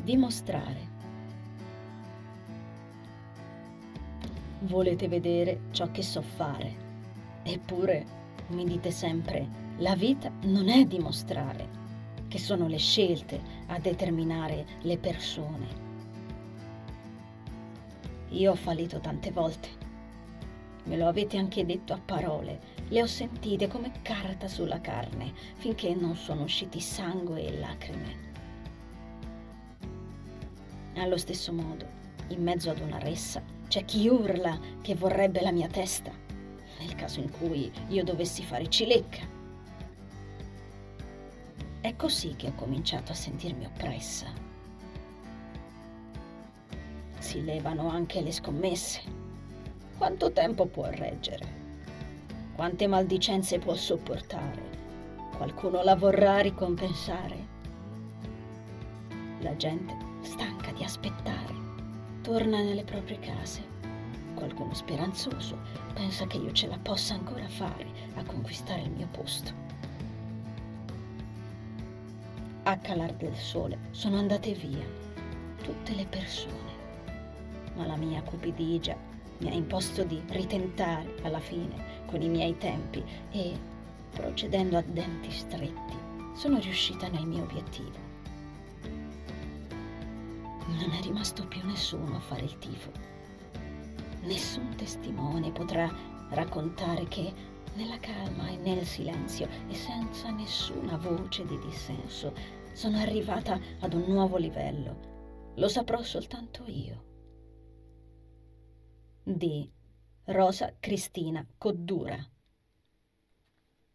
dimostrare. Volete vedere ciò che so fare, eppure mi dite sempre, la vita non è dimostrare, che sono le scelte a determinare le persone. Io ho fallito tante volte. Me lo avete anche detto a parole, le ho sentite come carta sulla carne finché non sono usciti sangue e lacrime. Allo stesso modo, in mezzo ad una ressa, c'è chi urla che vorrebbe la mia testa, nel caso in cui io dovessi fare cilecca. È così che ho cominciato a sentirmi oppressa. Si levano anche le scommesse. Quanto tempo può reggere? Quante maldicenze può sopportare? Qualcuno la vorrà ricompensare? La gente stanca aspettare, torna nelle proprie case. Qualcuno speranzoso pensa che io ce la possa ancora fare a conquistare il mio posto. A calar del sole sono andate via tutte le persone, ma la mia cupidigia mi ha imposto di ritentare alla fine con i miei tempi e, procedendo a denti stretti, sono riuscita nel mio obiettivo non è rimasto più nessuno a fare il tifo. Nessun testimone potrà raccontare che nella calma e nel silenzio e senza nessuna voce di dissenso sono arrivata ad un nuovo livello. Lo saprò soltanto io. Di Rosa Cristina Coddura